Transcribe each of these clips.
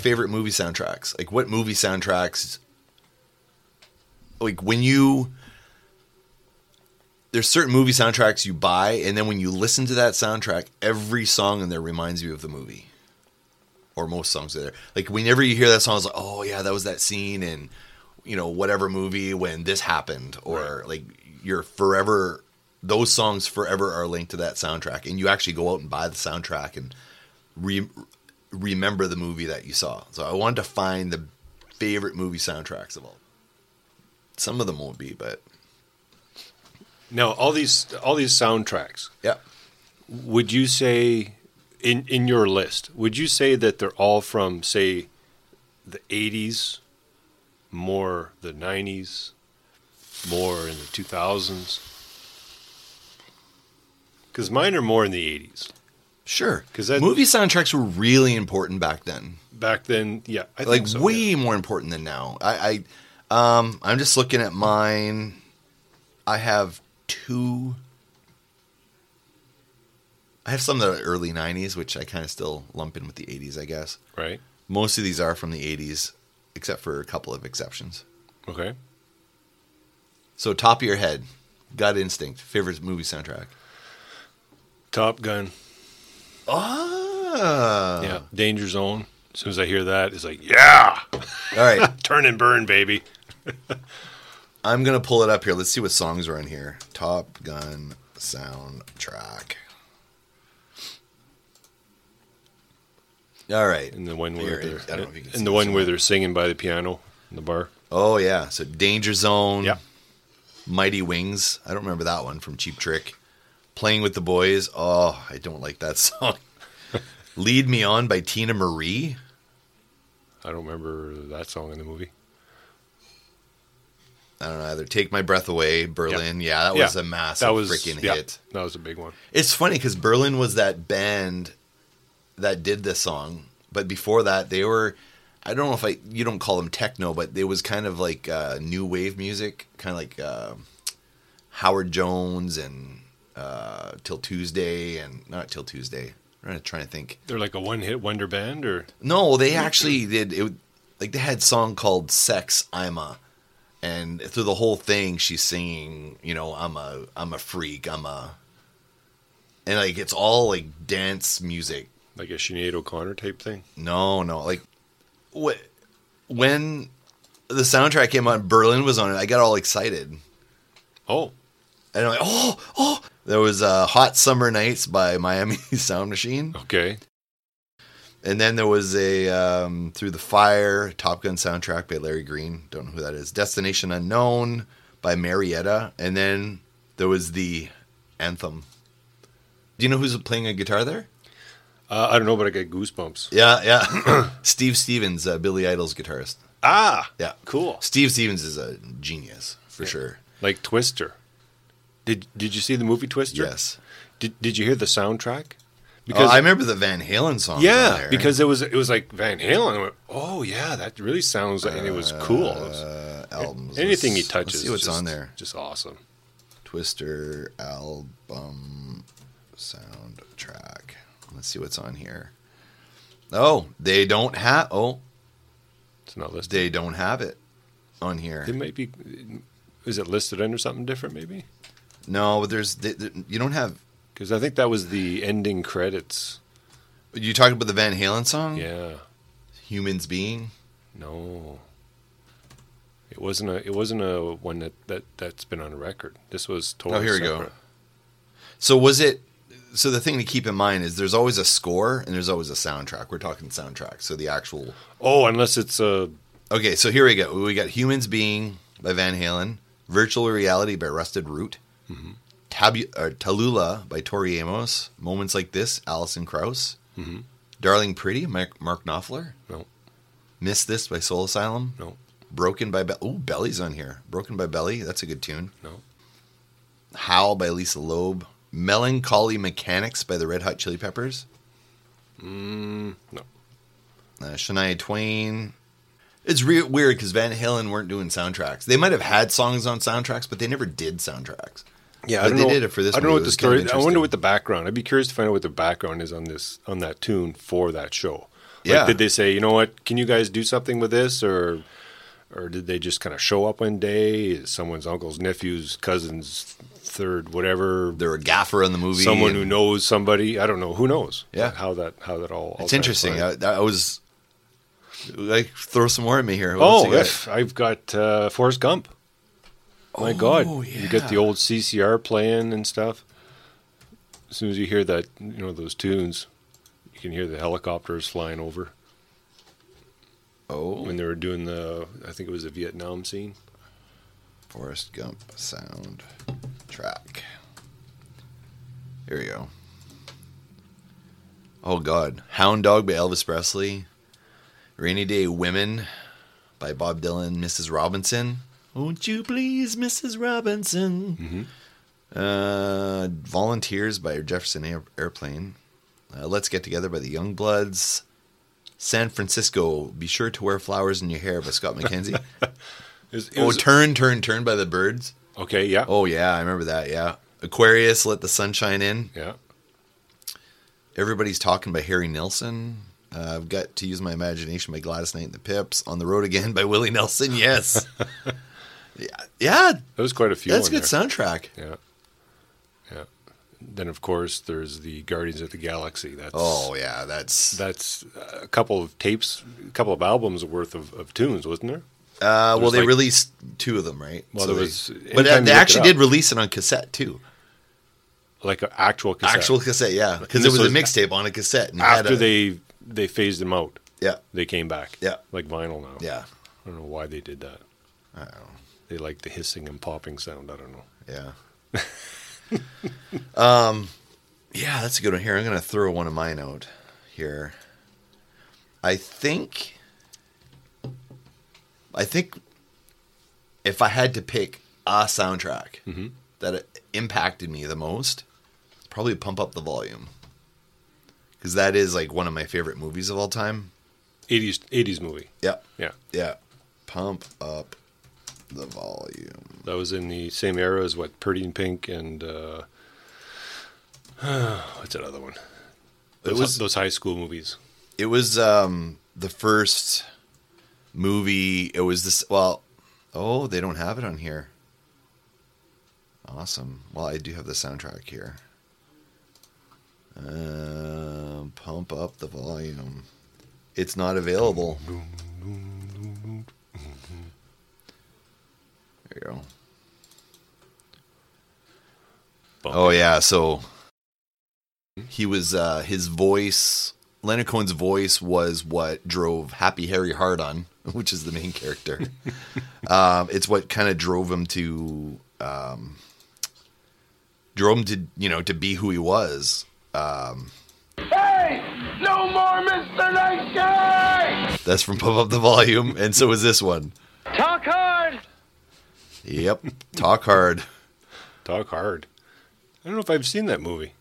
talk about our favorite movie soundtracks. Like what movie soundtracks like when you there's certain movie soundtracks you buy and then when you listen to that soundtrack, every song in there reminds you of the movie. Or most songs are there. Like whenever you hear that song, it's like, oh yeah, that was that scene in you know, whatever movie when this happened. Or like you're forever those songs forever are linked to that soundtrack. And you actually go out and buy the soundtrack and re- remember the movie that you saw. So I wanted to find the favorite movie soundtracks of all. Some of them won't be, but Now, all these all these soundtracks, yeah. would you say in in your list, would you say that they're all from say the 80s, more the 90s, more in the 2000s? Cuz mine are more in the 80s. Sure. 'Cause because movie soundtracks were really important back then. Back then, yeah, I like think so, way yeah. more important than now. I, I um I'm just looking at mine. I have two I have some that are early 90s, which I kind of still lump in with the 80s, I guess. right? Most of these are from the 80s, except for a couple of exceptions. Okay. So, top of your head, Gut Instinct, favorite movie soundtrack. Top Gun. Ah, yeah. Danger Zone. As soon as I hear that, it's like, yeah, All right, turn and burn, baby. I'm gonna pull it up here. Let's see what songs are on here. Top Gun soundtrack. All right. And the one Here, where I don't they're, know if you and the one. where they're singing by the piano in the bar. Oh yeah. So Danger Zone. Yeah. Mighty Wings. I don't remember that one from Cheap Trick. Playing with the Boys. Oh, I don't like that song. Lead Me On by Teena Marie. I don't remember that song in the movie. I don't know either. Take My Breath Away. Berlin. Yeah, that Yeah, was a massive that was freaking yeah, hit. That was a big one. It's funny because Berlin was that band that did this song, but before that they were. I don't know if I you don't call them techno, but it was kind of like uh, new wave music, kind of like uh, Howard Jones and uh, 'Til Tuesday and not 'Til Tuesday. I'm trying to think. They're like a one-hit wonder band, or No, they actually did it. Like they had a song called "Sex I'm a," and through the whole thing, she's singing, you know, "I'm a, I'm a freak, I'm a," and like it's all like dance music. like a Sinead O'Connor type thing. No, no, like what when the soundtrack came on, Berlin was on it. I got all excited, Oh, and I'm like, oh, oh. There was uh, "Hot Summer Nights" by Miami Sound Machine. okay. And then there was a um, Through the Fire Top Gun soundtrack by Larry Greene. Don't know who that is. Destination Unknown by Marietta. And then there was the anthem. Do you know who's playing a guitar there? Uh, I don't know, but I got goosebumps. Yeah, yeah. Steve Stevens, uh, Billy Idol's guitarist. Ah, Yeah. cool. Steve Stevens is a genius for sure. Like Twister. Did Did you see the movie Twister? Yes. Did Did you hear the soundtrack? Because I remember the Van Halen song. yeah, because it was it was like Van Halen. Went, oh yeah, that really sounds like, and it was cool. It was- uh, albums. anything he Let's- touches, Let's see what's just, on there. just awesome. Twister album soundtrack. Let's see what's on here. Oh, they don't have. Oh, It's not listed. they don't have it on here. It might be. Is it listed under something different? Maybe No, but there's they, they- you don't have. because I think that was the ending credits. You talking about the Van Halen song? Yeah. Humans being. No. It wasn't a. It wasn't a one that that that's been on record. This was totally. Oh, here we go. So was it? So the thing to keep in mind is there's always a score and there's always a soundtrack. We're talking soundtrack. So the actual. Oh, unless it's a. Okay, so here we go. We got Humans Being by Van Halen, Virtual Reality by Rusted Root, Mm-hmm. Tabu- Tallulah by Tori Amos, Moments Like This, Alison Krauss, Mhm. Darling Pretty, Mark, Mark Knopfler, No. Miss This by Soul Asylum, No. Broken by Be- Ooh, Belly's on here. Broken by Belly, that's a good tune. No. Howl by Lisa Loeb, Melancholy Mechanics by the Red Hot Chili Peppers, Mm, no. uh, Shania Twain. It's re- weird because Van Halen weren't doing soundtracks. They might have had songs on soundtracks, but they never did soundtracks. Yeah, But I don't they know. did it for this I don't know what the was kind of story. I wonder what the background. I'd be curious to find out what the background is on this on that tune for that show. Like, Yeah. did they say, you know what? Can you guys do something with this, or or did they just kind of show up one day? Someone's uncle's nephew's cousin's third, whatever. They're a gaffer in the movie. Someone who knows somebody. I don't know. Who knows? Yeah. How that how that all. all It's interesting. I, I was like, throw some more at me here. What Oh, if I've got uh, Forrest Gump. Oh my God, Oh, you get the old CCR playing and stuff. As soon as you hear that, you know those tunes, you can hear the helicopters flying over Oh, when they were doing the. I think it was the Vietnam scene. Forrest Gump sound track. Here we go. Oh God, Hound Dog by Elvis Presley, Rainy Day Women by Bob Dylan, Mrs. Robinson. Won't you please, Mrs. Robinson? Uh, Volunteers by Jefferson Air- Airplane. Uh, Let's Get Together by the Youngbloods. San Francisco, Be Sure to Wear Flowers in Your Hair by Scott McKenzie. It was- it oh, Turn, Turn, Turn by the Byrds. okay, yeah, Oh yeah, I remember that. Yeah, Aquarius, Let the Sunshine In. yeah. Everybody's talking by Harry Nilsson. Uh, I've got to use my imagination by Gladys Knight and the Pips. On the Road Again by Willie Nelson. Yes. yeah, yeah, There was quite a few. that's a good there. soundtrack. Yeah, yeah. Then of course there's the Guardians of the Galaxy. That's Oh yeah, that's. that's a couple of tapes, a couple of albums worth of, of tunes, wasn't there? Uh, well, they like- released two of them, right? Well, So there they- was- but uh, they actually did release it on cassette too. Like an actual cassette. Actual cassette, yeah, because it this was a mixtape on a cassette. And it had after a- they they phased them out, yeah, they came back. Yeah. like vinyl now. yeah, I don't know why they did that. I don't know. They like the hissing and popping sound. I don't know. Yeah. um, yeah, that's a good one. Here, I'm gonna throw one of mine out here. I think. I think if I had to pick a soundtrack Mhm. that impacted me the most, probably "Pump Up the Volume," because that is like one of my favorite movies of all time. 80s 80s movie. Yeah, Yeah, yeah. Pump up the volume. that was in the same era as what Pretty in Pink and uh, what's that other one? It was- those high school movies. It was um the first movie. It was this. Well, oh, they don't have it on here. Awesome. Well, I do have the soundtrack here. Um, pump up the volume. It's not available. There you go. Bump Oh yeah, so he was uh his voice Leonard Cohen's voice was what drove Happy Harry Hardon, which is the main character. um it's what kind of drove him to um drove him to, you know, to be who he was. Um Hey! No more Mr. Nice Guy! that's from Pump Up the Volume and so is this one. Yep. Talk hard. Talk hard. I don't know if I've seen that movie.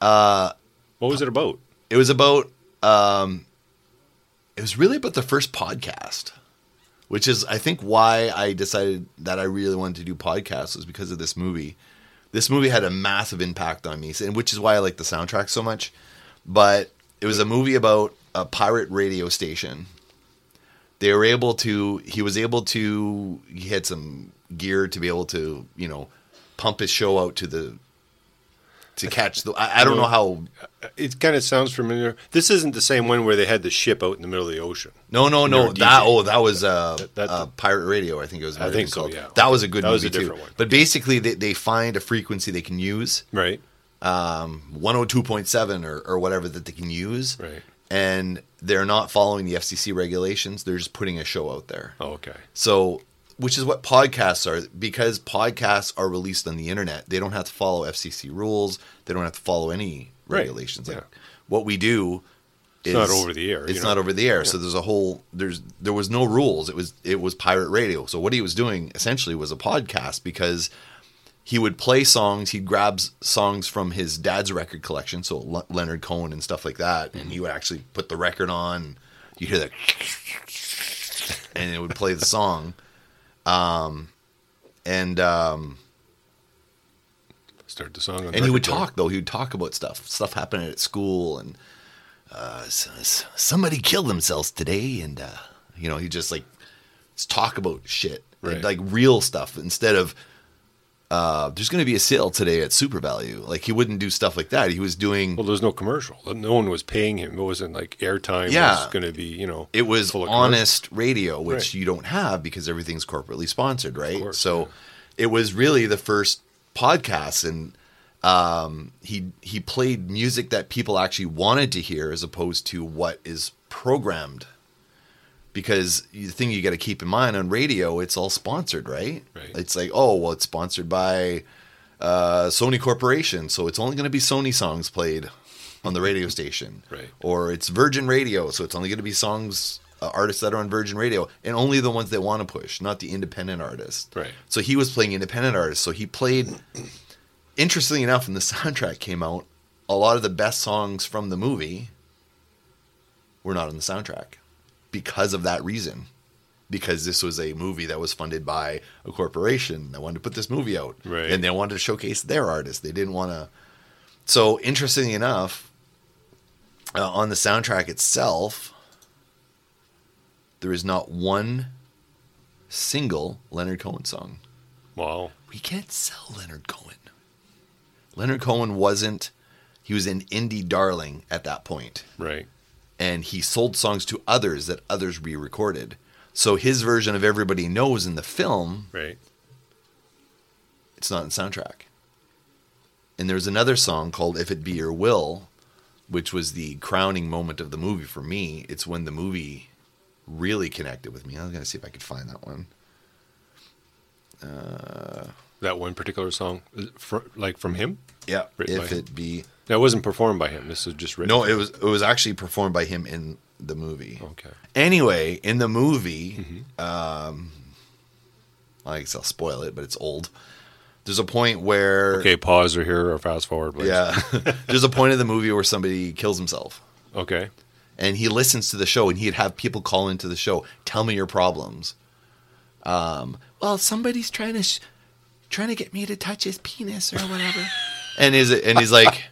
Uh What was it about? it was about um it was really about the first podcast which is i think why i decided that i really wanted to do podcasts was because of this movie this movie had a massive impact on me and which is why i like the soundtrack so much but it was a movie about a pirate radio station they were able to he was able to he had some gear to be able to you know pump his show out to the to catch the i, I don't know how It kind of sounds familiar. This isn't the same one where they had the ship out in the middle of the ocean. No, no, no. That oh, that was uh, That- that- uh, pirate radio. I think it was. I think so, called. yeah. That was a good That was movie a different too. one. But basically, they, they find a frequency they can use, Right. um, one hundred two point seven or or whatever that they can use, Right. and they're not following the FCC regulations. They're just putting a show out there. Oh, okay. So, which is what podcasts are because podcasts are released on the internet. They don't have to follow FCC rules. They don't have to follow any Right, regulations. Like yeah. what we do is It's not over the air, It's you not over the air. So there's a whole there's there was no rules. It was it was pirate radio. So what he was doing essentially was a podcast because he would play songs. He'd grab songs from his dad's record collection, so Le- Leonard Cohen and stuff like that, and he would actually put the record on. You hear that, and it would play the song. Um, and um, Start the song on and he would talk though. He would talk about stuff, stuff happening at school, and uh, somebody killed themselves today, and uh, you know he just like talk about shit, Right. like real stuff instead of. Uh, there's going to be a sale today at Super Value. Like he wouldn't do stuff like that. He was doing Well, there's no commercial. No one was paying him. It wasn't like airtime Yeah. was going to be, you know. it was honest radio, which Right. you don't have because everything's corporately sponsored, right? course, so yeah. it was really the first podcast, and um, he he played music that people actually wanted to hear as opposed to what is programmed. Because the thing you got to keep in mind on radio, it's all sponsored, right? Right. It's like, oh, well, it's sponsored by uh, Sony Corporation, so it's only going to be Sony songs played on the radio station, Right. Or it's Virgin Radio, so it's only going to be songs uh, artists that are on Virgin Radio, and only the ones they want to push, not the independent artists, Right. So he was playing independent artists, so he played. Interestingly enough, when the soundtrack came out, a lot of the best songs from the movie were not on the soundtrack because of that reason because this was a movie that was funded by a corporation that wanted to put this movie out. Right. And they wanted to showcase their artists. They didn't want to. So, interestingly enough, uh, on the soundtrack itself, there is not one single Leonard Cohen song. Wow. We can't sell Leonard Cohen. Leonard Cohen wasn't, he was an indie darling at that point Right. And he sold songs to others that others re-recorded. So his version of "Everybody Knows" in the film, Right. it's not in the soundtrack. And there's another song called "If It Be Your Will," which was the crowning moment of the movie for me. It's when the movie really connected with me. I was gonna see if I could find that one. Uh, that one particular song, fr- like from him? Yeah, Written if him. it be That wasn't performed by him. This was just written. no, it was it was actually performed by him in the movie. Okay. Anyway, in the movie, Mm-hmm. um, I guess I'll spoil it, but it's old. There's a point where Okay, pause or here or fast forward, please. Yeah. There's a point in the movie where somebody kills himself. Okay. And he listens to the show and he'd have people call into the show, tell me your problems. Um, well, somebody's trying to sh- trying to get me to touch his penis or whatever. and is it and he's like,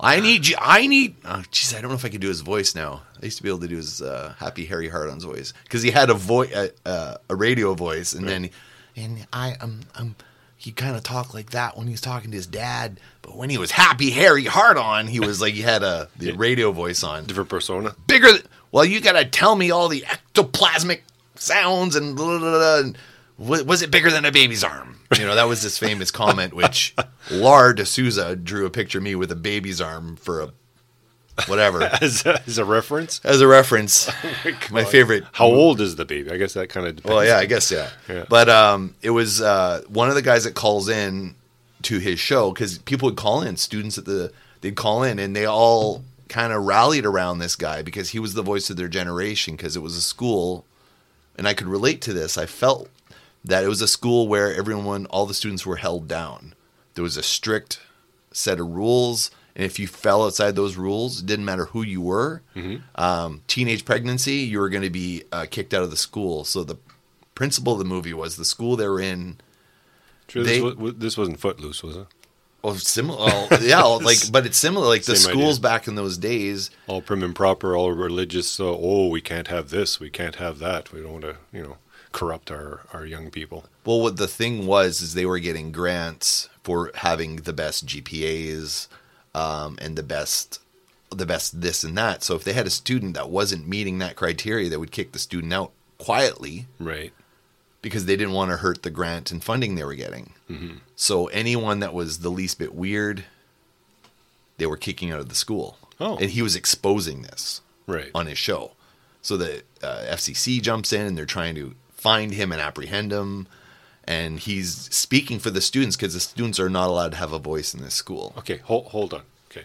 I need you I need oh jeez, I don't know if I can do his voice now. I used to be able to do his uh, happy Harry Hardon's voice because he had a voice a, uh, a radio voice and then and I um um he kind of talked like that when he was talking to his dad, but when he was happy Harry Hardon, he was like he had a the radio voice on Different persona. bigger. Th- well, you got to tell me all the ectoplasmic sounds and, blah, blah, blah, and was it bigger than a baby's arm? You know, that was this famous comment, which Lar D'Souza drew a picture of me with a baby's arm for a whatever As a, as a reference. as a reference. My favorite. How old is the baby? I guess that kind of depends. Well, yeah, I guess yeah. Yeah. But um, it was uh, one of the guys that calls in to his show because people would call in, students at the they'd call in, and they all kind of rallied around this guy because he was the voice of their generation because it was a school, and I could relate to this. I felt that it was a school where everyone, all the students were held down. There was a strict set of rules. And if you fell outside those rules, it didn't matter who you were. Um, teenage pregnancy, you were going to be uh, kicked out of the school. So the principle of the movie was the school they were in. Sure, they- this, was, this wasn't Footloose, was it? Oh, similar. Yeah, like, but it's similar. Like the Same schools idea. back in those days. All prim and proper, all religious. So, oh, we can't have this, we can't have that. We don't want to, you know, corrupt our, our young people. Well, what the thing was is they were getting grants for having the best GPAs um, and the best, the best this and that. So if they had a student that wasn't meeting that criteria, they would kick the student out quietly Right. because they didn't want to hurt the grant and funding they were getting. So anyone that was the least bit weird, they were kicking out of the school. Oh. And he was exposing this Right. on his show. So the uh, FCC jumps in and they're trying to find him and apprehend him. And he's speaking for the students because the students are not allowed to have a voice in this school. Okay, hold, hold on. Okay.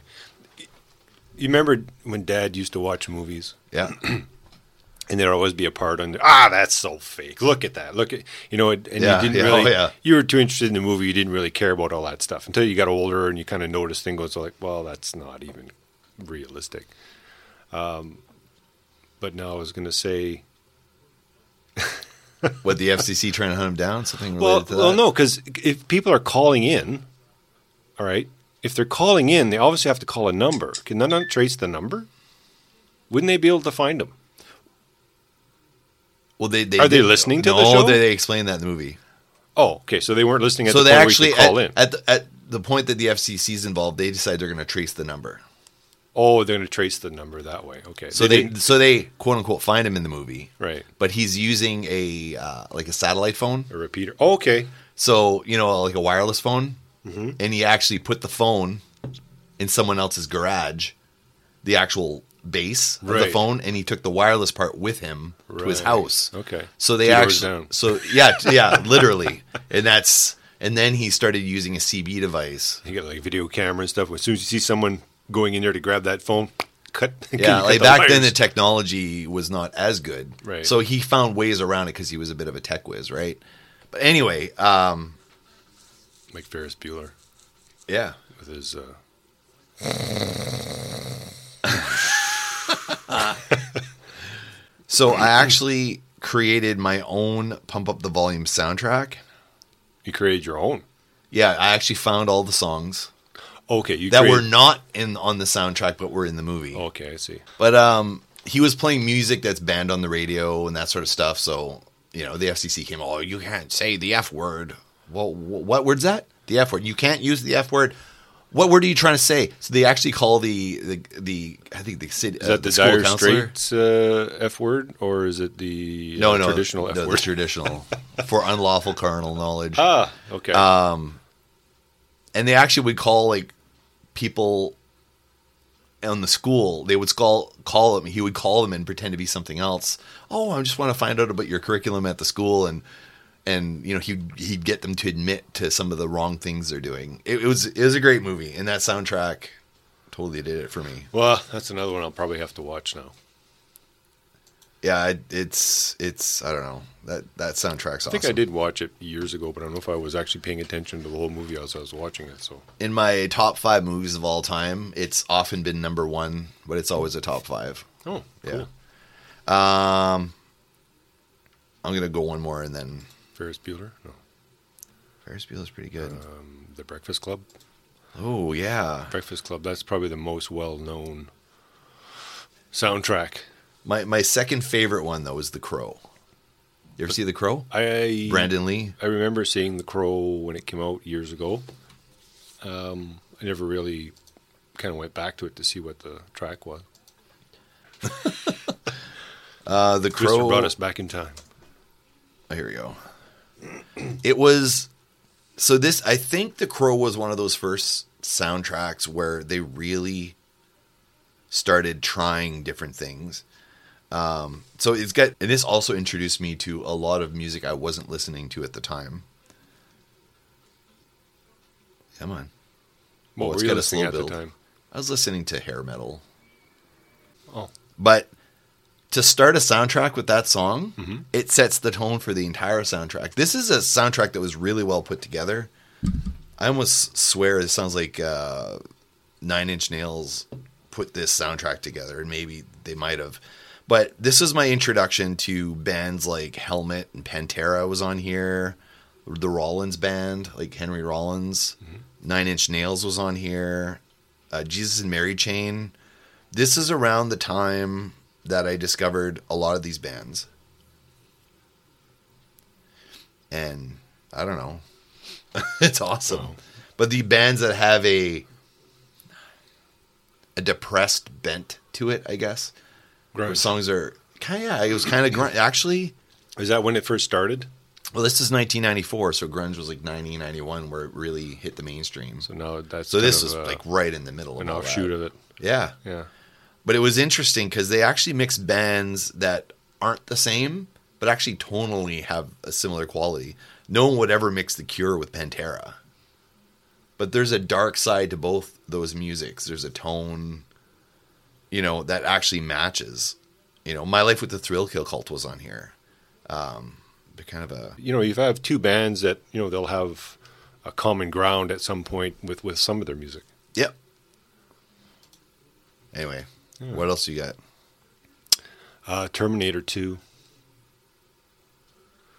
You remember when Dad used to watch movies, Yeah. and there'd always be a part on there. Ah, that's so fake. Look at that. Look at you know, and Yeah, you didn't yeah, really. oh, yeah. You were too interested in the movie. You didn't really care about all that stuff until you got older and you kind of noticed things. Was like, well, that's not even realistic. Um, but now I was going to say, what the FCC trying to hunt him down? Something related well, to that? well, no, because if people are calling in, all right, if they're calling in, they obviously have to call a number. Can they not trace the number? Wouldn't they be able to find them? Well, they, they Are they did- listening to no, the show? They, they explain that in the movie. Oh, okay. So they weren't listening at so the they point actually where you could call at, in. at the, at the point that the FCC is involved, they decide they're going to trace the number. Oh, they're going to trace the number that way. Okay. So they, didn't- so they quote unquote find him in the movie, right but he's using a uh, like a satellite phone. a repeater. Oh, okay. So you know, like a wireless phone, Mm-hmm. and he actually put the phone in someone else's garage, the actual base of the phone, and he took the wireless part with him to his house. Okay. So they Two actually, so yeah, yeah, literally, and that's, and then he started using a CB device. He got like video camera and stuff. As soon as you see someone going in there to grab that phone, cut. Yeah, like the back then the technology was not as good, Right. So he found ways around it because he was a bit of a tech whiz, right? But anyway, um, like Ferris Bueller yeah, with his. Uh, So I actually created my own Pump Up the Volume soundtrack. you created your own. Yeah, I actually found all the songs Okay, you that created, were not in on the soundtrack but were in the movie. Okay, I see. But um he was playing music that's banned on the radio and that sort of stuff, so you know, the FCC came, "Oh, you can't say the F word." Well, what word's that? The F word. You can't use the F word. What word are you trying to say? So they actually call the the, the I think the city Is that the, school Dire. Straits uh, F word, or is it the No, uh, no, traditional F no, the word? traditional for unlawful carnal knowledge. ah, okay. um and they actually would call like people on the school they would call call him. He would call them and pretend to be something else. Oh i just want to find out about your curriculum at the school. And and you know he'd he'd get them to admit to some of the wrong things they're doing. It, it was it was a great movie. And that soundtrack totally did it for me. Well, that's another one I'll probably have to watch now. Yeah it, it's it's i don't know that that soundtrack's I think awesome I did watch it years ago, but I don't know if I was actually paying attention to the whole movie as I was watching it. So in my top five movies of all time it's often been number one but it's always a top five oh, cool. Yeah. Um, I'm gonna go one more and then Ferris Bueller, no, Ferris Bueller's pretty good. um, The Breakfast Club. oh yeah, Breakfast Club. That's probably the most well-known soundtrack. My my second favorite one though is The Crow. You ever see The Crow? I Brandon Lee. I remember seeing The Crow when it came out years ago. Um, I never really kind of went back to it to see what the track was. Uh, the Crow. brought us back in time. Oh, here we go. It was so this. I think The Crow was one of those first soundtracks where they really started trying different things. Um, so it's got, and this also introduced me to a lot of music I wasn't listening to at the time. Come on. What Oh, were you got a listening slow at build. the time? I was listening to hair metal. Oh, But to start a soundtrack with that song, Mm-hmm. it sets the tone for the entire soundtrack. This is a soundtrack that was really well put together. I almost swear it sounds like uh, Nine Inch Nails put this soundtrack together, and maybe they might have. But this was my introduction to bands like Helmet and Pantera was on here. The Rollins band, like Henry Rollins. Nine Inch Nails was on here. Uh, Jesus and Mary Chain. This is around the time that I discovered a lot of these bands. And I don't know. it's awesome. Wow. But the bands that have a a depressed bent to it, I guess. Grunge. songs are kind of yeah, it was kind of grunge. Actually, Is that when it first started? well, this is 1994, so grunge was like 90, 91 where it really hit the mainstream. So now that's So this is like right in the middle an of offshoot of it. Yeah, Yeah. but it was interesting because they actually mixed bands that aren't the same, but actually tonally have a similar quality. No one would ever mix The Cure with Pantera, but there's a dark side to both those musics. There's a tone, you know, that actually matches. You know, My Life with the Thrill Kill Cult was on here. Um, they're kind of a You know, you have two bands that you know they'll have a common ground at some point with with some of their music. yep. Anyway, what else you got? Uh, Terminator Two,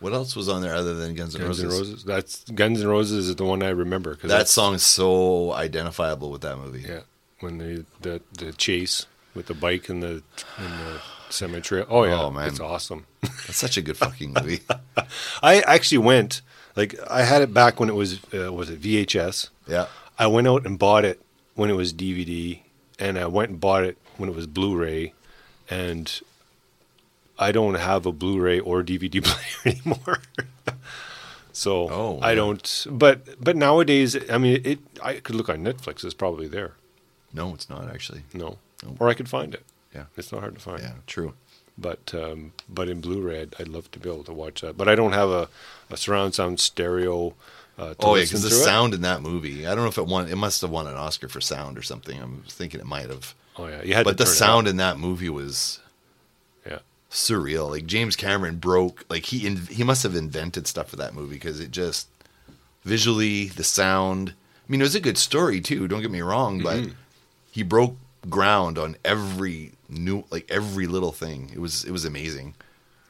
What else was on there other than Guns N' Guns Roses? N' Roses. That's Guns N' Roses is the one I remember because That song is so identifiable with that movie. Yeah, when the the the chase with the bike and the, and the semi trail. Oh yeah, Oh, man. it's awesome. That's such a good fucking movie. I actually went like I had it back when it was uh, was it VHS. yeah. I went out and bought it when it was DVD, and I went and bought it when it was Blu-ray, and I don't have a Blu-ray or DVD player anymore. so Oh, I don't. But but nowadays, I mean, it. I could look on Netflix; it's probably there. No, it's not actually. No. Or I could find it. Yeah. It's not hard to find. Yeah, true. But um, but in Blu-ray, I'd, I'd love to be able to watch that. But I don't have a, a surround sound stereo. Uh, to Oh yeah, because the through it. sound in that movie. I don't know if it won. It must have won an Oscar for sound or something. I'm thinking it might have. Oh yeah, you had. But the sound in that movie was. Yeah. surreal. Like James Cameron broke. Like he in, he must have invented stuff for that movie because it just visually the sound. I mean, it was a good story too. Don't get me wrong, but Mm-hmm. he broke ground on every new like every little thing. It was it was amazing.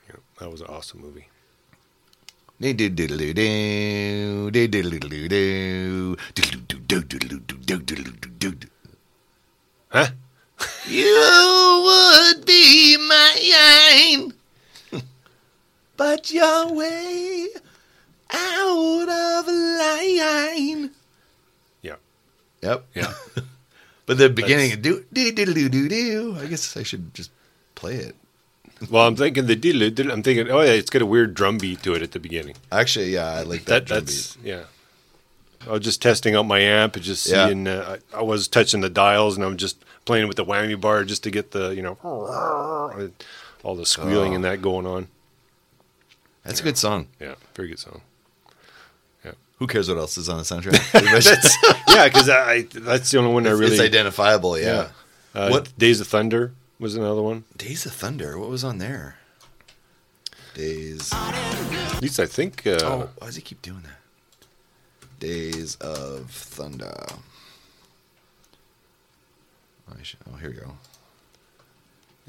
Yeah, that was an awesome movie. Huh? You would be mine, but you're way out of line. Yeah. Yep. Yeah. But the beginning, do do do do do do. I guess I should just play it. Well, I'm thinking the diddle diddle. I'm thinking, oh yeah, it's got a weird drum beat to it at the beginning. Actually, yeah, I like that. That drum that's yeah. I was just testing out my amp and just Yeah. seeing. Uh, I, I was touching the dials and I'm just playing with the whammy bar just to get the you know all the squealing and that going on. beat. That's a good song. Yeah, very good song. Who cares what else is on the soundtrack? Yeah, because I that's the only one I really it's identifiable. Yeah. Uh, What- Days of Thunder was another one. Days of Thunder. What was on there? Days. At least I think. Uh, Oh, why does he keep doing that? Days of Thunder. Should, oh, here we go.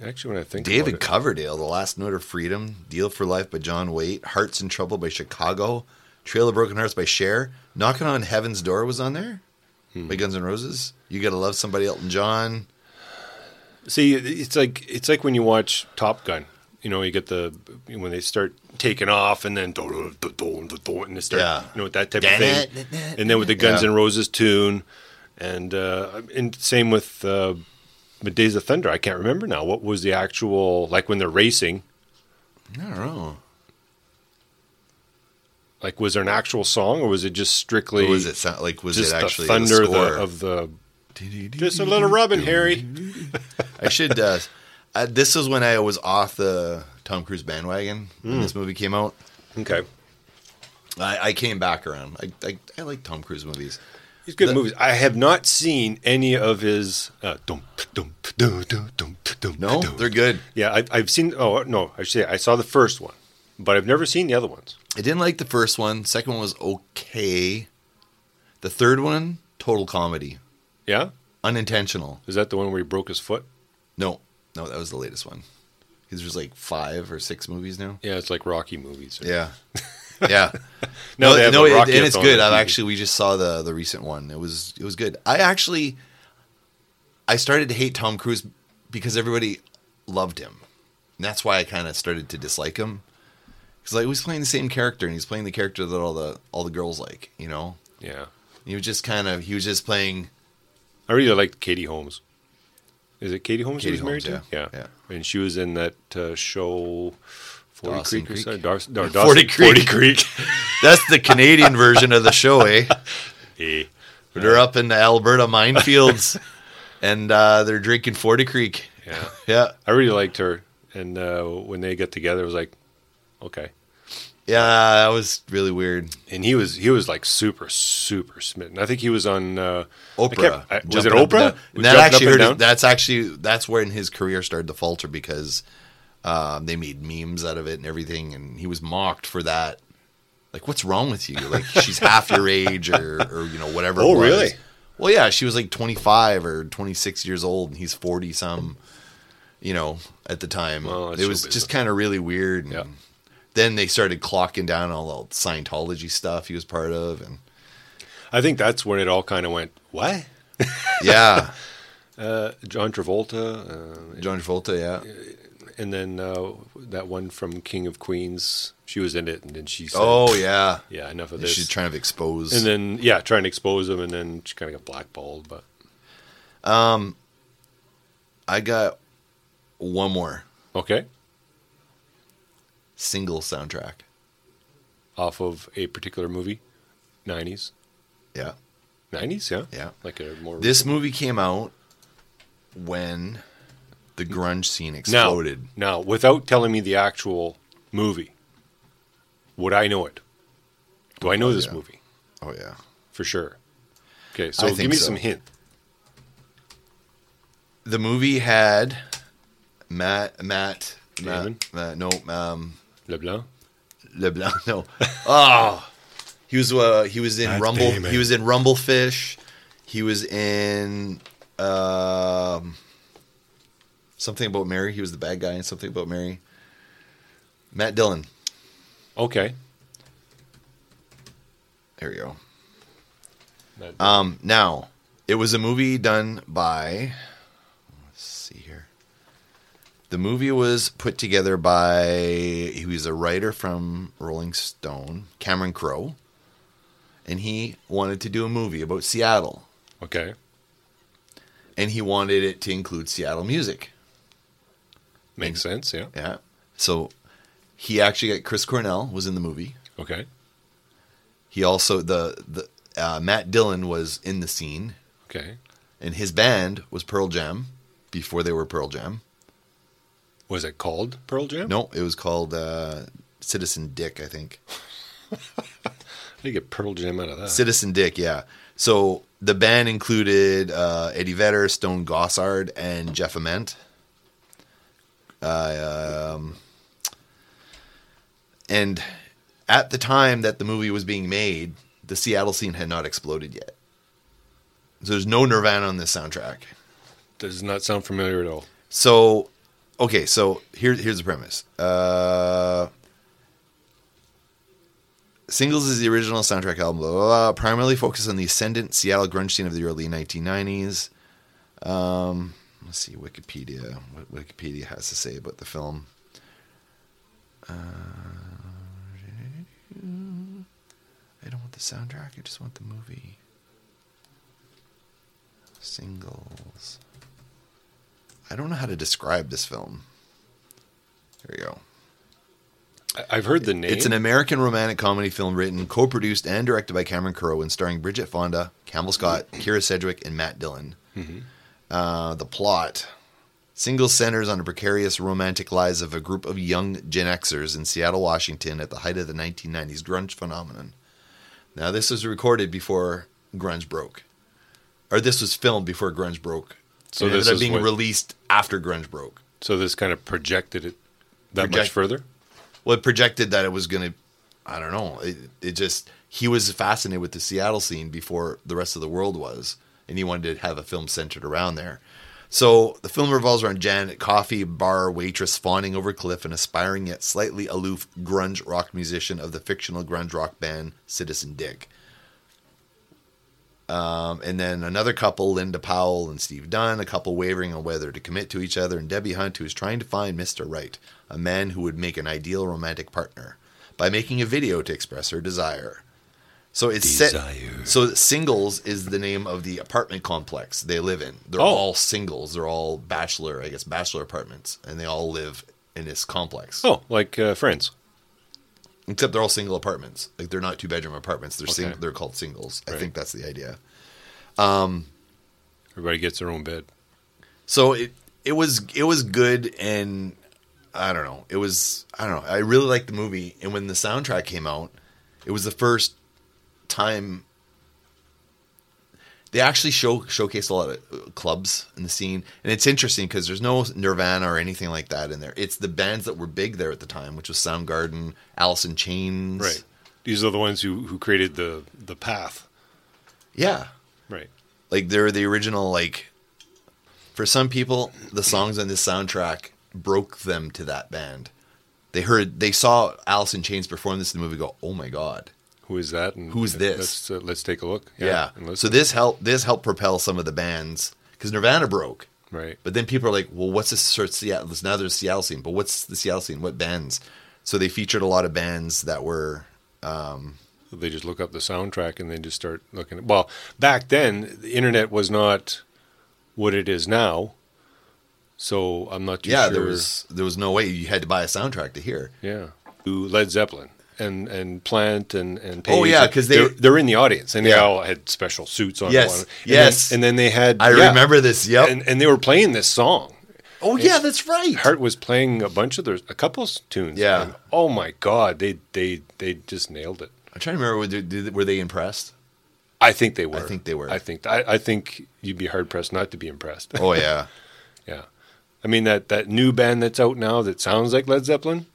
Actually, when I think David about it, Coverdale, The Last Note of Freedom, Deal for Life by John Waite, Hearts in Trouble by Chicago, Trail of Broken Hearts by Cher, Knocking on Heaven's Door was on there Hmm. by Guns N' Roses. You Gotta Love Somebody, Elton John. See, it's like it's like when you watch Top Gun. You know, you get the when they start taking off, and then and they start, Yeah. you know, with that type of thing. And then with the Guns Yeah. N' Roses tune, and uh, and same with uh, with Days of Thunder. I can't remember now. What was the actual like when they're racing? I don't know. Like, was there an actual song, or was it just strictly What was it sound like? Was it the actually thunder the score? the, of the just a little Robin Harry? I should. Uh, uh, this was when I was off the Tom Cruise bandwagon when Hmm. this movie came out. Okay, I, I came back around. I, I I like Tom Cruise movies. He's good The- movies. I have not seen any of his. Uh, No, they're good. Yeah, I, I've seen. Oh no, I should say I saw the first one, but I've never seen the other ones. I didn't like the first one. Second one was okay. The third one, total comedy, Yeah, unintentional. is that the one where he broke his foot? No, no, that was the latest one. Because there's like five or six movies now. Yeah, it's like Rocky movies. Yeah, yeah. No, have no, it- and it's good. I've actually we just saw the the recent one. It was it was good. I actually I started to hate Tom Cruise because everybody loved him. And that's why I kind of started to dislike him. Because like he was playing the same character, and he's playing the character that all the all the girls like. You know, Yeah, he was just kind of he was just playing. I really liked Katie Holmes. Is it Katie Holmes? he was married Holmes, to? yeah. yeah, Yeah. and she was in that uh, show. Forty Dawson Creek, or Creek? something. Dawson, 40 Creek. 40 Creek. That's the Canadian version of the show, eh? Eh. They're up in the Alberta minefields, and uh, they're drinking Forty Creek. Yeah, Yeah, I really liked her, and uh, when they got together, it was like, okay. yeah, that was really weird. And he was he was like super super smitten. I think he was on uh, I Oprah. can't- I- was it Jumping up and Oprah? And that actually and hurt. His, that's actually that's when his career started to falter because um, they made memes out of it and everything, and he was mocked for that. Like, what's wrong with you? Like, she's half your age, or or you know whatever. Oh, really? Well, yeah, she was like twenty five or twenty six years old, and he's forty some. You know, at the time, Well, it was business. just kind of really weird. And Yeah. Then they started clocking down all the Scientology stuff he was part of, and I think that's when it all kind of went what. yeah, Uh, John Travolta, uh, John Travolta, yeah. and then uh, that one from King of Queens. She was in it, and then she said, Oh yeah. yeah, enough of this." She's trying to expose. and then yeah, trying to expose him, and then she kind of got blackballed. But um, I got one more okay, single soundtrack. off of a particular movie, nineties, Yeah. nineties, yeah, Yeah. like a more This movie came out when the grunge scene exploded. now without telling me the actual movie, would I know it? Do I know Oh, this yeah. movie Oh yeah. for sure? Okay, so I give me so. some hint. The movie had Matt Matt Matt, Matt no um LeBlanc. LeBlanc no. oh. He was uh he was in Matt Rumble he was in Rumblefish. He was in um something about Mary. He was the bad guy in something about Mary. Matt Dillon. Okay. There we go. Um, now, it was a movie done by. Let's see here. The movie was put together by. He was a writer from Rolling Stone, Cameron Crowe, and he wanted to do a movie about Seattle, okay. and he wanted it to include Seattle music. Makes sense. Yeah. Yeah, so he actually got Chris Cornell was in the movie. Okay. He also the the uh, Matt Dillon was in the scene. Okay. and his band was Pearl Jam before they were Pearl Jam. Was it called Pearl Jam? No, it was called uh, Citizen Dick, I think. How do you get Pearl Jam out of that? Citizen Dick, yeah. So the band included uh, Eddie Vedder, Stone Gossard, and Jeff Ament. Uh, um, and at the time that the movie was being made, the Seattle scene had not exploded yet. So there's no Nirvana on this soundtrack. Does not sound familiar at all. So, okay, so here, here's the premise. Uh, Singles is the original soundtrack album, blah, blah, blah, primarily focused on the ascendant Seattle grunge scene of the early 1990s. Um, let's see, Wikipedia, what Wikipedia has to say about the film. Uh, I don't want the soundtrack, I just want the movie. Singles. I don't know how to describe this film. There we go. I've heard the name. It's an American romantic comedy film written, co-produced, and directed by Cameron Crowe, and starring Bridget Fonda, Campbell Scott, Kyra Sedgwick, and Matt Dillon. Uh, the plot: single centers on the precarious romantic lives of a group of young Gen Xers in Seattle, Washington, at the height of the 1990s grunge phenomenon. Now, this was recorded before grunge broke, or this was filmed before grunge broke. So it this ended up is being what- released after grunge broke. so this kind of projected it that much further. Well, it projected that it was going to. I don't know. It, it just he was fascinated with the Seattle scene before the rest of the world was, and he wanted to have a film centered around there. So the film revolves around Janet, coffee bar waitress, fawning over cliff, an aspiring yet slightly aloof grunge rock musician of the fictional grunge rock band Citizen Dick. Um, and then another couple, Linda Powell and Steve Dunn, a couple wavering on whether to commit to each other, and Debbie Hunt, who is trying to find Mr. Right, a man who would make an ideal romantic partner, by making a video to express her desire. So it's Desire. set. So singles is the name of the apartment complex they live in. They're Oh. all singles. They're all bachelor, I guess, bachelor apartments, and they all live in this complex. Oh, like uh, Friends. Except they're all single apartments. Like they're not two bedroom apartments. They're sing- they're called singles. I think that's the idea. Everybody gets their own bed. So it it was it was good and I don't know. It was I don't know. I really liked the movie and when the soundtrack came out, it was the first time they actually show showcased a lot of uh, clubs in the scene and it's interesting because there's no Nirvana or anything like that in there. It's the bands that were big there at the time, which was Soundgarden, Alice in Chains. Right. These are the ones who, who created the the path. Yeah. Right. Like they're the original like for some people the songs on this soundtrack broke them to that band. They heard they saw Alice in Chains perform this in the movie go, "Oh my god." Who is that? And Who's this? Let's, uh, let's take a look. Yeah. let's- So this helped this helped propel some of the bands because Nirvana broke. Right. But then people are like, well, what's this sort of Seattle? Now there's Seattle scene, but what's the Seattle scene? What bands? So they featured a lot of bands that were, um, They just look up the soundtrack and they just start looking. At, well, back then the internet was not what it is now, so I'm not too yeah, sure. there was there was no way you had to buy a soundtrack to hear. yeah, Led Zeppelin and and Plant and and Oh, yeah, because they- they're, they're in the audience and they all had special suits on. Yes, and yes. then, and then they had. I yeah, remember this. Yep. and and they were playing this song. oh yeah, that's right. Heart was playing a bunch of their a couple tunes. Yeah. and, oh my god, they they they just nailed it. I'm trying to remember. Were they, were they impressed? I think they were. I think they were. I think I, I think you'd be hard pressed not to be impressed. Oh yeah, yeah, I mean that that new band that's out now that sounds like Led Zeppelin.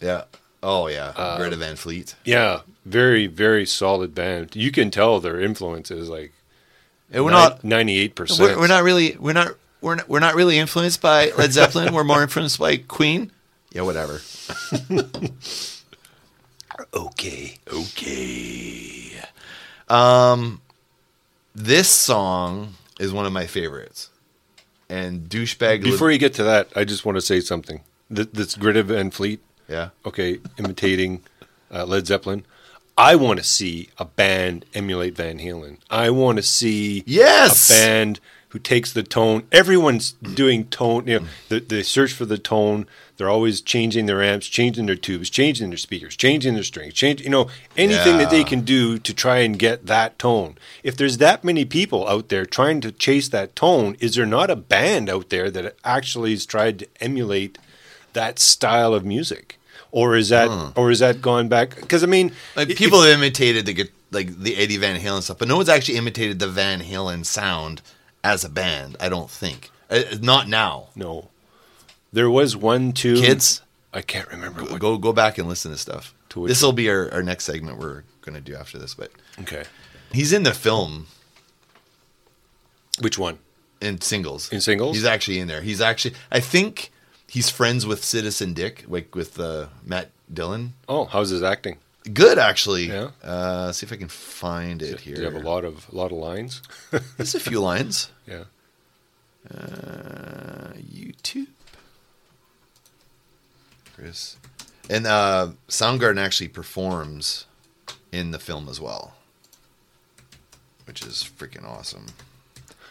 yeah. Oh yeah, Uh, Greta Van Fleet. Yeah, very very solid band. You can tell their influence is like And we're not. ninety eight percent. we're not really. We're not. We're not, we're not really influenced by Led Zeppelin. we're more influenced by Queen. Yeah, whatever. okay. Okay. Um, this song is one of my favorites, and douchebag. Before you get to that, I just want to say something. Th- This Greta Van Fleet, yeah, okay, imitating uh, Led Zeppelin. I want to see a band emulate Van Halen. I want to see Yes! a band who takes the tone. Everyone's doing tone. You know, they, they search for the tone. They're always changing their amps, changing their tubes, changing their speakers, changing their strings, change. You know, anything that they can do to try and get that tone. If there's that many people out there trying to chase that tone, is there not a band out there that actually has tried to emulate that style of music? Or is that, or is that gone back? Because I mean, like people have imitated the like the Eddie Van Halen stuff, but no one's actually imitated the Van Halen sound as a band. I don't think. Uh, not now. No. There was one two Kids, I can't remember what. go go back and listen to stuff. To This will be our, our next segment we're going to do after this. But Okay. he's in the film Which one? in singles. In singles? he's actually in there. He's actually. I think he's friends with Citizen Dick, like with uh, Matt Dillon. Oh, how's his acting? Good, actually. Yeah. Uh, see if I can find it Do here. you have a lot of a lot of lines? There's a few lines. yeah. Uh, YouTube. Chris. And uh, Soundgarden actually performs in the film as well, which is freaking awesome.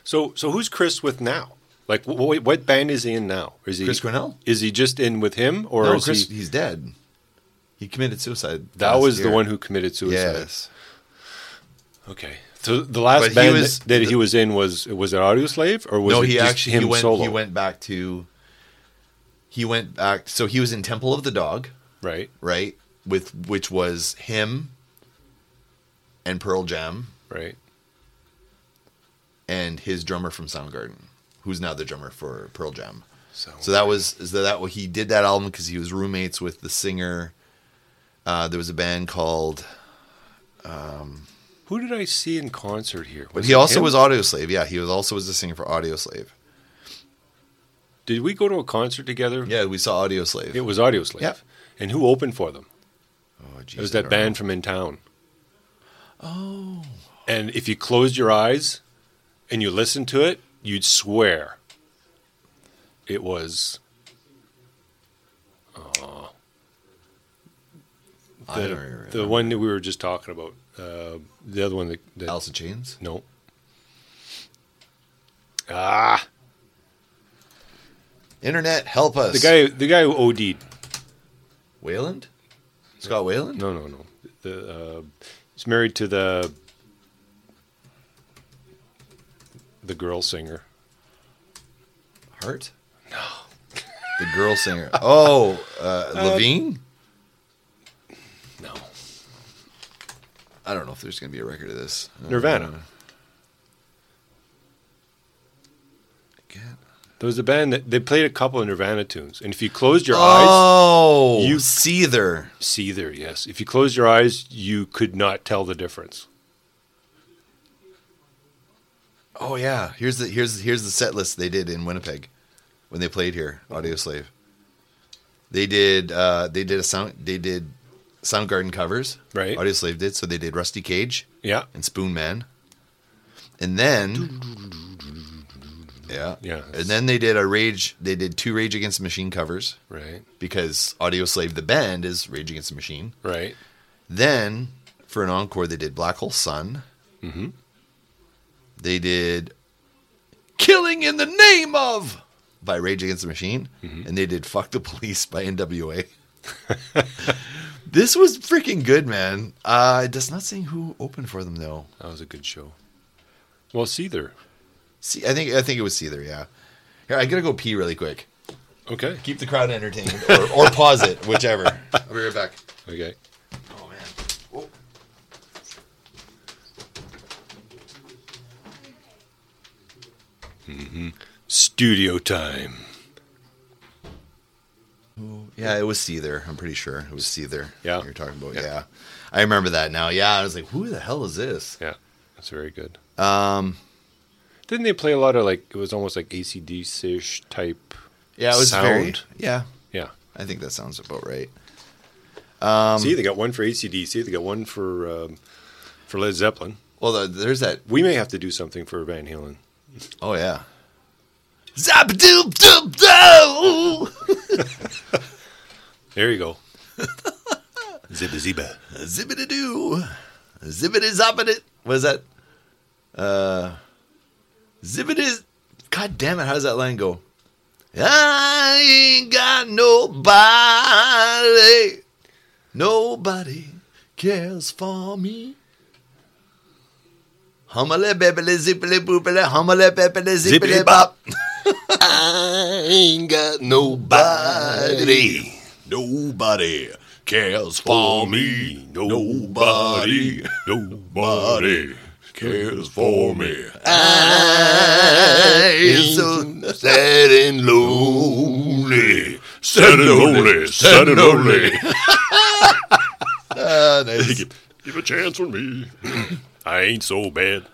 So so who's Chris with now? Like wh- wh- what band is he in now? Is he Chris Cornell? Is he just in with him or no, is Chris, he? he's dead. He committed suicide. That was the one who committed suicide. Yes. Okay. So the last But he band was- that, that the- he was in was was it Audioslave or was no, he actually him he went. solo? He went back to. He went back. So he was in Temple of the Dog, right. right? With which was him and Pearl Jam Right. and his drummer from Soundgarden, who's now the drummer for Pearl Jam. So, So that was is that, that he did that album because he was roommates with the singer. Uh, there was a band called. who did I see in concert here? But he also him? was Audio Slave. Yeah, he was also was the singer for Audioslave. Did we go to a concert together? Yeah, we saw Audioslave. It was Audioslave. Yep. And who opened for them? oh, geez, It was that band know. from In Town. Oh. And if you closed your eyes and you listened to it, you'd swear it was don't the, the one that we were just talking about. Uh, the other one that, that Alice in Chains. no. Ah, Internet, help us. the guy, the guy who OD'd. Weiland, Scott Weiland. No, no, no. The uh, he's married to the the girl singer. Heart. No. The girl singer. Oh, uh, Levine. No, I don't know if there's going to be a record of this. Nirvana. Uh, Again. There was a band that they played a couple of Nirvana tunes, and if you closed your eyes, Oh, You- you Seether. see there, yes. If you closed your eyes, you could not tell the difference. Oh yeah, here's the here's here's the set list they did in Winnipeg when they played here. Audioslave. They did uh, they did a sound they did Soundgarden covers. Right. Audioslave did so they did Rusty Cage Yeah, and Spoonman, and then Yeah, Yeah. And then they did a Rage. They did two Rage Against the Machine covers Right. because Audioslave the band is Rage Against the Machine. Right. Then for an encore, they did Black Hole Sun. Mm-hmm. They did Killing in the Name of by Rage Against the Machine. Mm-hmm. And they did Fuck the Police by NWA. this was freaking good, man. Uh, it does not say who opened for them, though. That was a good show. Well, Seether. See, I think I think it was Seether, yeah. Here, I gotta go pee really quick. Okay. Keep the crowd entertained, or, or pause it, whichever. I'll be right back. Okay. Oh man. Oh. Studio time. Yeah, it was Seether. I'm pretty sure it was Seether. Yeah. you're talking about. Yeah. Yeah. I remember that now. Yeah, I was like, who the hell is this? Yeah. That's very good. Um, Didn't they play a lot of like it was almost like ACDC ish type? yeah, it was Sound. very. Yeah, Yeah. I think that sounds about right. Um, See, they got one for ACDC. They got one for um, for Led Zeppelin. Well, the, there's that. We may have to do something for Van Halen. Oh yeah. Zap doop doop doo. There you go. Zibba zibba. Zippity doo. Zippity zoppity. What is that? Uh, zippity. God damn it! How does that line go? I ain't got nobody. Nobody cares for me. Hummily bibbly zippily boopily hummily bibbily zippily bop. I ain't got Nobody. Nobody cares for me. Nobody. Nobody cares for me. I'm so sad and lonely. Sad and lonely. Sad and lonely. Ah, nice. give a chance for me. I ain't so bad.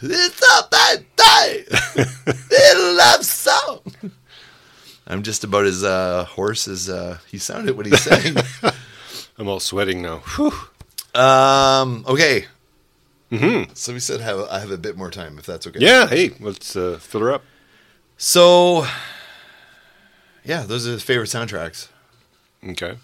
It's a bad day. Little love song. I'm just about as uh, hoarse as uh, he sounded when he sang. I'm all sweating now. Whew. um, okay. Mm-hmm. So we said have, I have a bit more time, if that's okay. Yeah, hey, let's uh, fill her up. So, yeah, those are the favorite soundtracks. Okay.